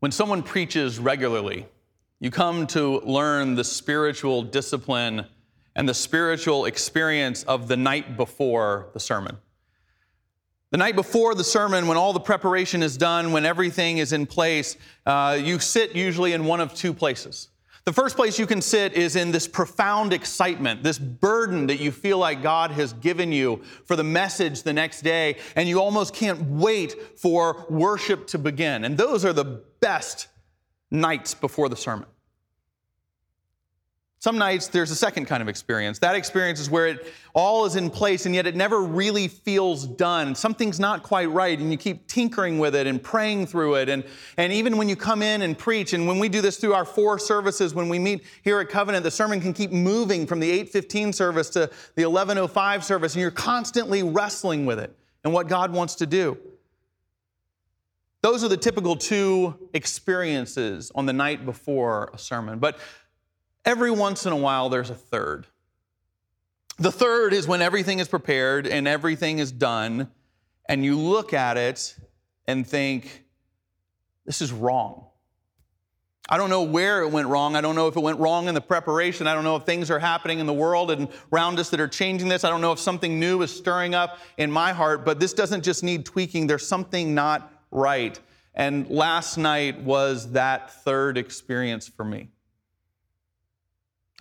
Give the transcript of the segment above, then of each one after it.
When someone preaches regularly, you come to learn the spiritual discipline and the spiritual experience of the night before the sermon. The night before the sermon, when all the preparation is done, when everything is in place, uh, you sit usually in one of two places. The first place you can sit is in this profound excitement, this burden that you feel like God has given you for the message the next day, and you almost can't wait for worship to begin. And those are the best nights before the sermon. Some nights there's a second kind of experience. That experience is where it all is in place and yet it never really feels done. Something's not quite right and you keep tinkering with it and praying through it. And, and even when you come in and preach, and when we do this through our four services, when we meet here at Covenant, the sermon can keep moving from the 815 service to the 1105 service, and you're constantly wrestling with it and what God wants to do. Those are the typical two experiences on the night before a sermon. But every once in a while there's a third. The third is when everything is prepared and everything is done, and you look at it and think, this is wrong. I don't know where it went wrong. I don't know if it went wrong in the preparation. I don't know if things are happening in the world and around us that are changing this. I don't know if something new is stirring up in my heart, but this doesn't just need tweaking. There's something not right. And last night was that third experience for me.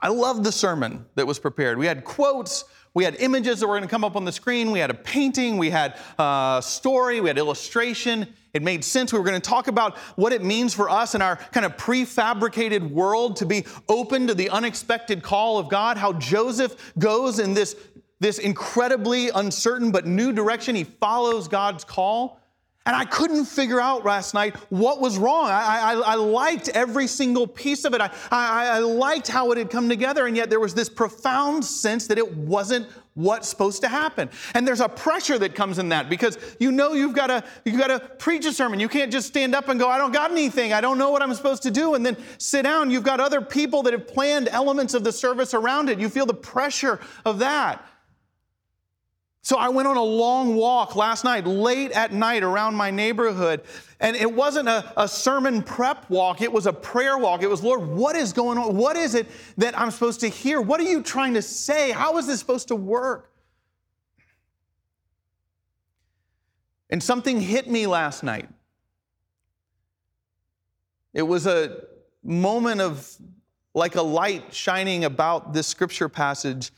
I love the sermon that was prepared. We had quotes, we had images that were going to come up on the screen, we had a painting, we had a story, we had illustration. It made sense. We were going to talk about what it means for us in our kind of prefabricated world to be open to the unexpected call of God, how Joseph goes in this, this incredibly uncertain but new direction. He follows God's call. And I couldn't figure out last night what was wrong. I, I, I liked every single piece of it. I, I, I liked how it had come together, and yet there was this profound sense that it wasn't what's supposed to happen. And there's a pressure that comes in that because you know you've got to you've got to preach a sermon. You can't just stand up and go, I don't got anything. I don't know what I'm supposed to do and then sit down. You've got other people that have planned elements of the service around it. You feel the pressure of that. So I went on a long walk last night, late at night around my neighborhood. And it wasn't a, a, sermon prep walk, it was a prayer walk. It was, Lord, what is going on? What is it that I'm supposed to hear? What are you trying to say? How is this supposed to work? And something hit me last night. It was a moment of like a light shining about this scripture passage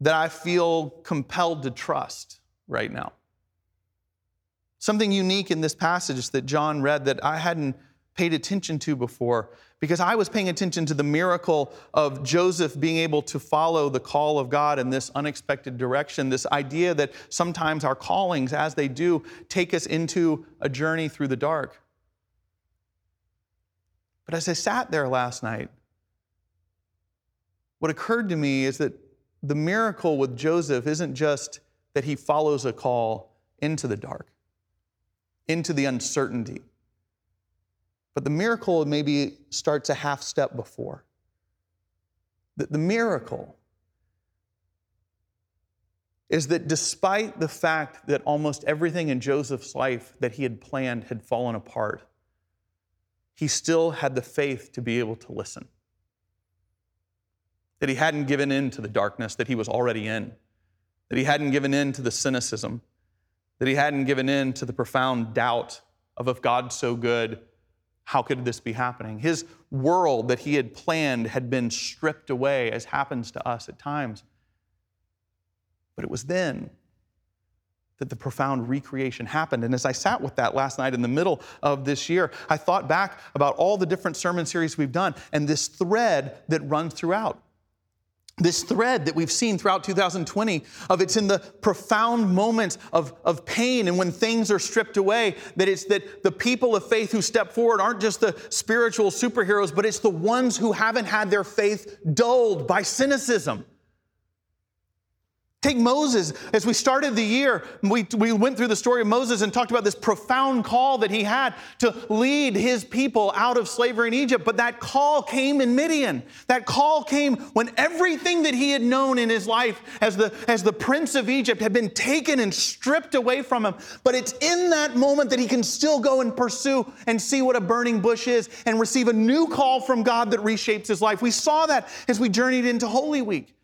that I feel compelled to trust right now. Something unique in this passage that John read that I hadn't paid attention to before because I was paying attention to the miracle of Joseph being able to follow the call of God in this unexpected direction. This idea that sometimes our callings, as they do, take us into a journey through the dark. But as I sat there last night, what occurred to me is that the miracle with Joseph isn't just that he follows a call into the dark, into the uncertainty, but the miracle maybe starts a half step before. The, the miracle is that despite the fact that almost everything in Joseph's life that he had planned had fallen apart, he still had the faith to be able to listen that he hadn't given in to the darkness that he was already in, that he hadn't given in to the cynicism, that he hadn't given in to the profound doubt of if God's so good, how could this be happening? His world that he had planned had been stripped away, as happens to us at times. But it was then that the profound recreation happened. And as I sat with that last night in the middle of this year, I thought back about all the different sermon series we've done and this thread that runs throughout this thread that we've seen throughout 2020 of it's in the profound moments of, of pain and when things are stripped away that it's that the people of faith who step forward aren't just the spiritual superheroes but it's the ones who haven't had their faith dulled by cynicism Take Moses. As we started the year, we, we went through the story of Moses and talked about this profound call that he had to lead his people out of slavery in Egypt. But that call came in Midian. That call came when everything that he had known in his life as the, as the prince of Egypt had been taken and stripped away from him. But it's in that moment that he can still go and pursue and see what a burning bush is and receive a new call from God that reshapes his life. We saw that as we journeyed into Holy Week.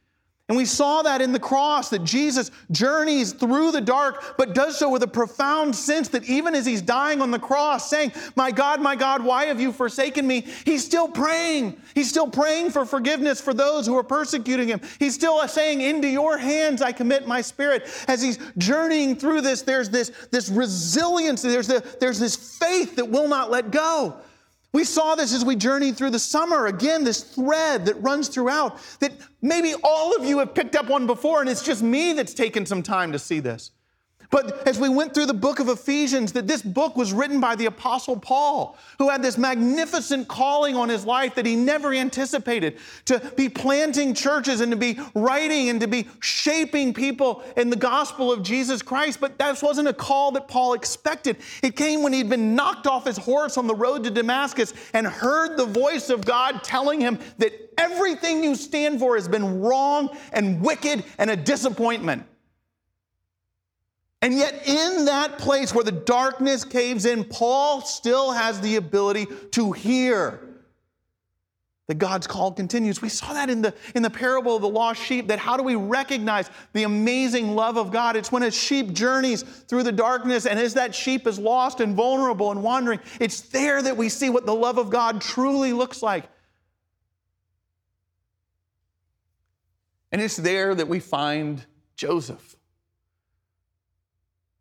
And we saw that in the cross, that Jesus journeys through the dark, but does so with a profound sense that even as he's dying on the cross, saying, My God, my God, why have you forsaken me? He's still praying. He's still praying for forgiveness for those who are persecuting him. He's still saying, Into your hands I commit my spirit. As he's journeying through this, there's this, this resilience, there's, the, there's this faith that will not let go. We saw this as we journeyed through the summer. Again, this thread that runs throughout that maybe all of you have picked up one before, and it's just me that's taken some time to see this. But as we went through the book of Ephesians, that this book was written by the Apostle Paul, who had this magnificent calling on his life that he never anticipated to be planting churches and to be writing and to be shaping people in the gospel of Jesus Christ. But that wasn't a call that Paul expected. It came when he'd been knocked off his horse on the road to Damascus and heard the voice of God telling him that everything you stand for has been wrong and wicked and a disappointment. And yet, in that place where the darkness caves in, Paul still has the ability to hear that God's call continues. We saw that in the, in the parable of the lost sheep, that how do we recognize the amazing love of God? It's when a sheep journeys through the darkness, and as that sheep is lost and vulnerable and wandering, it's there that we see what the love of God truly looks like. And it's there that we find Joseph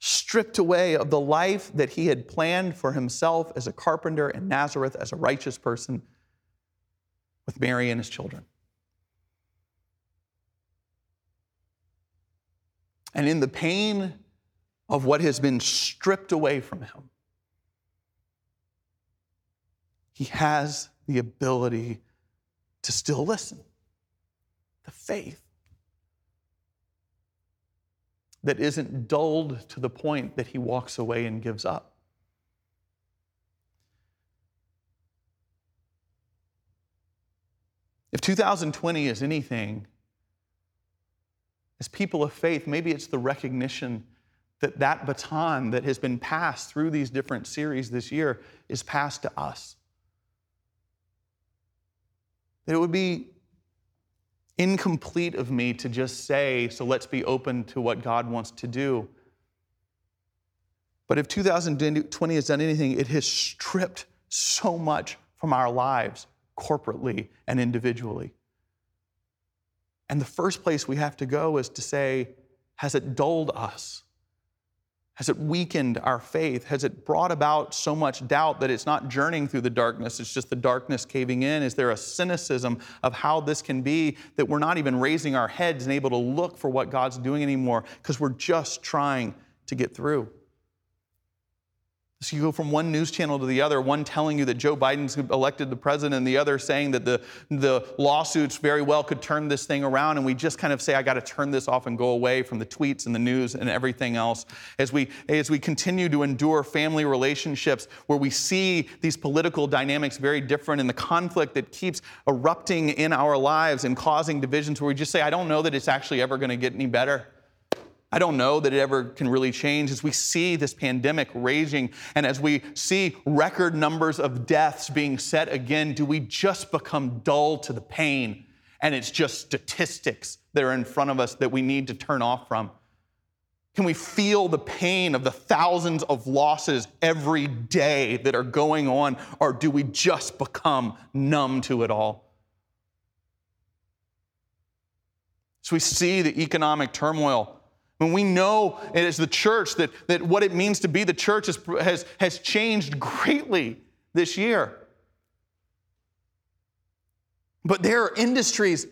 stripped away of the life that he had planned for himself as a carpenter in Nazareth, as a righteous person, with Mary and his children. And in the pain of what has been stripped away from him, he has the ability to still listen, the faith that isn't dulled to the point that he walks away and gives up. If 2020 is anything, as people of faith, maybe it's the recognition that that baton that has been passed through these different series this year is passed to us. That it would be incomplete of me to just say, so let's be open to what God wants to do. But if 2020 has done anything, it has stripped so much from our lives corporately and individually. And the first place we have to go is to say, has it dulled us? Has it weakened our faith? Has it brought about so much doubt that it's not journeying through the darkness, it's just the darkness caving in? Is there a cynicism of how this can be that we're not even raising our heads and able to look for what God's doing anymore because we're just trying to get through? So you go from one news channel to the other, one telling you that Joe Biden's elected the president, and the other saying that the, the lawsuits very well could turn this thing around. And we just kind of say, I got to turn this off and go away from the tweets and the news and everything else. As we, as we continue to endure family relationships where we see these political dynamics very different and the conflict that keeps erupting in our lives and causing divisions where we just say, I don't know that it's actually ever going to get any better. I don't know that it ever can really change as we see this pandemic raging and as we see record numbers of deaths being set again. Do we just become dull to the pain and it's just statistics that are in front of us that we need to turn off from? Can we feel the pain of the thousands of losses every day that are going on, or do we just become numb to it all? So we see the economic turmoil when we know as the church that, that what it means to be the church has, has, has changed greatly this year. But there are industries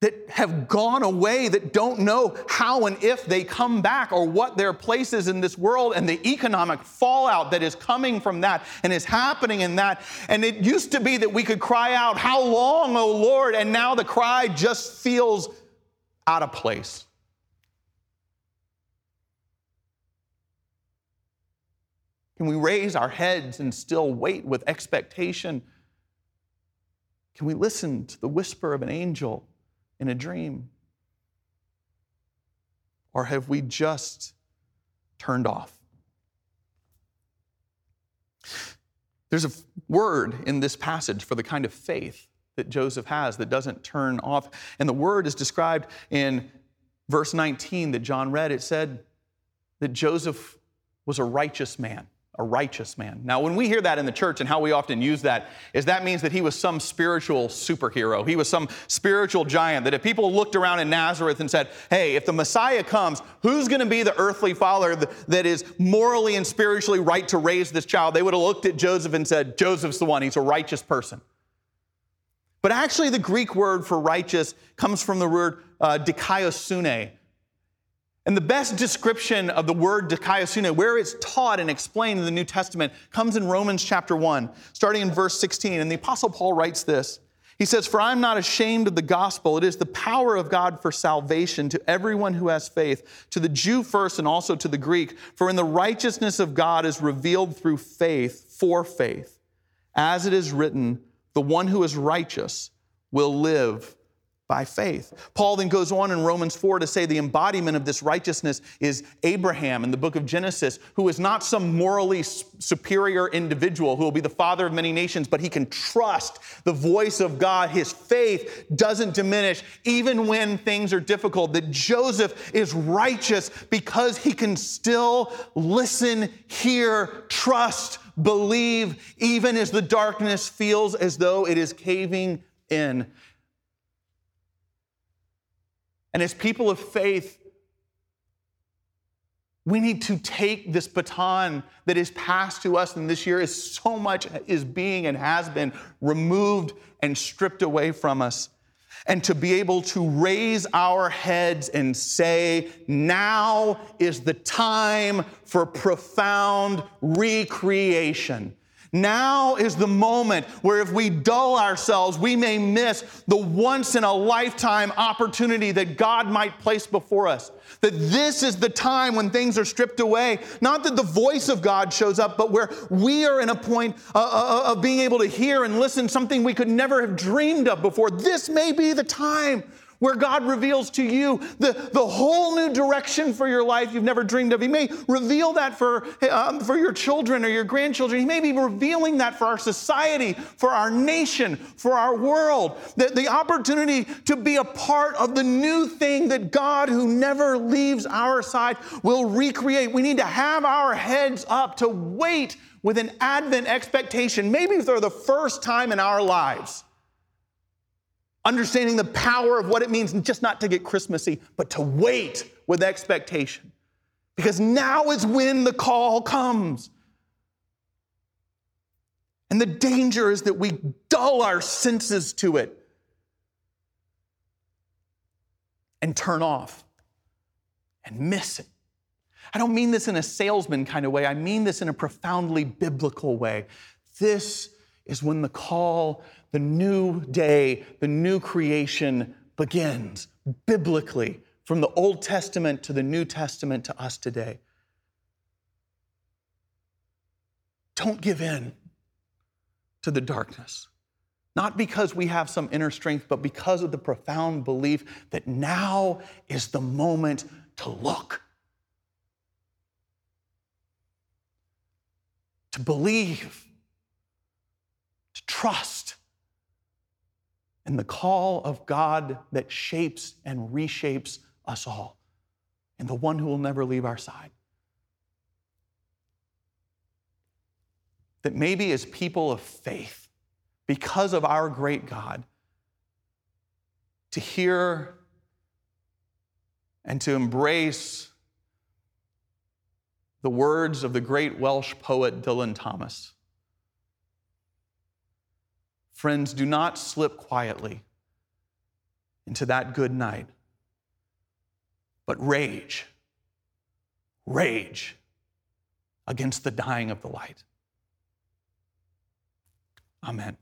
that have gone away that don't know how and if they come back or what their place is in this world and the economic fallout that is coming from that and is happening in that. And it used to be that we could cry out, How long, O Lord? And now the cry just feels out of place. Can we raise our heads and still wait with expectation? Can we listen to the whisper of an angel in a dream? Or have we just turned off? There's a word in this passage for the kind of faith that Joseph has that doesn't turn off. And the word is described in verse 19 that John read. It said that Joseph was a righteous man a righteous man. Now, when we hear that in the church and how we often use that, is that means that he was some spiritual superhero. He was some spiritual giant. That if people looked around in Nazareth and said, hey, if the Messiah comes, who's going to be the earthly father that is morally and spiritually right to raise this child? They would have looked at Joseph and said, Joseph's the one. He's a righteous person. But actually, the Greek word for righteous comes from the word uh, dikaiosune, and the best description of the word dikaiosune, where it's taught and explained in the New Testament, comes in Romans chapter 1, starting in verse 16. And the Apostle Paul writes this. He says, For I'm not ashamed of the gospel. It is the power of God for salvation to everyone who has faith, to the Jew first and also to the Greek. For in the righteousness of God is revealed through faith, for faith. As it is written, the one who is righteous will live by faith. Paul then goes on in Romans 4 to say the embodiment of this righteousness is Abraham in the book of Genesis, who is not some morally superior individual who will be the father of many nations, but he can trust the voice of God. His faith doesn't diminish even when things are difficult. That Joseph is righteous because he can still listen, hear, trust, believe, even as the darkness feels as though it is caving in. And as people of faith, we need to take this baton that is passed to us, and this year is so much is being and has been removed and stripped away from us, and to be able to raise our heads and say, Now is the time for profound recreation. Now is the moment where if we dull ourselves, we may miss the once in a lifetime opportunity that God might place before us. That this is the time when things are stripped away. Not that the voice of God shows up, but where we are in a point uh, uh, uh, of being able to hear and listen something we could never have dreamed of before. This may be the time where God reveals to you the, the whole new direction for your life you've never dreamed of. He may reveal that for, um, for your children or your grandchildren. He may be revealing that for our society, for our nation, for our world. The, the opportunity to be a part of the new thing that God, who never leaves our side, will recreate. We need to have our heads up to wait with an Advent expectation, maybe for the first time in our lives understanding the power of what it means just not to get Christmassy, but to wait with expectation. Because now is when the call comes. And the danger is that we dull our senses to it and turn off and miss it. I don't mean this in a salesman kind of way, I mean this in a profoundly biblical way. This is when the call the new day, the new creation begins biblically from the Old Testament to the New Testament to us today. Don't give in to the darkness. Not because we have some inner strength, but because of the profound belief that now is the moment to look, to believe, trust and the call of God that shapes and reshapes us all, and the one who will never leave our side. That maybe as people of faith, because of our great God, to hear and to embrace the words of the great Welsh poet Dylan Thomas Friends, do not slip quietly into that good night, but rage, rage against the dying of the light. Amen.